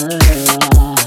her.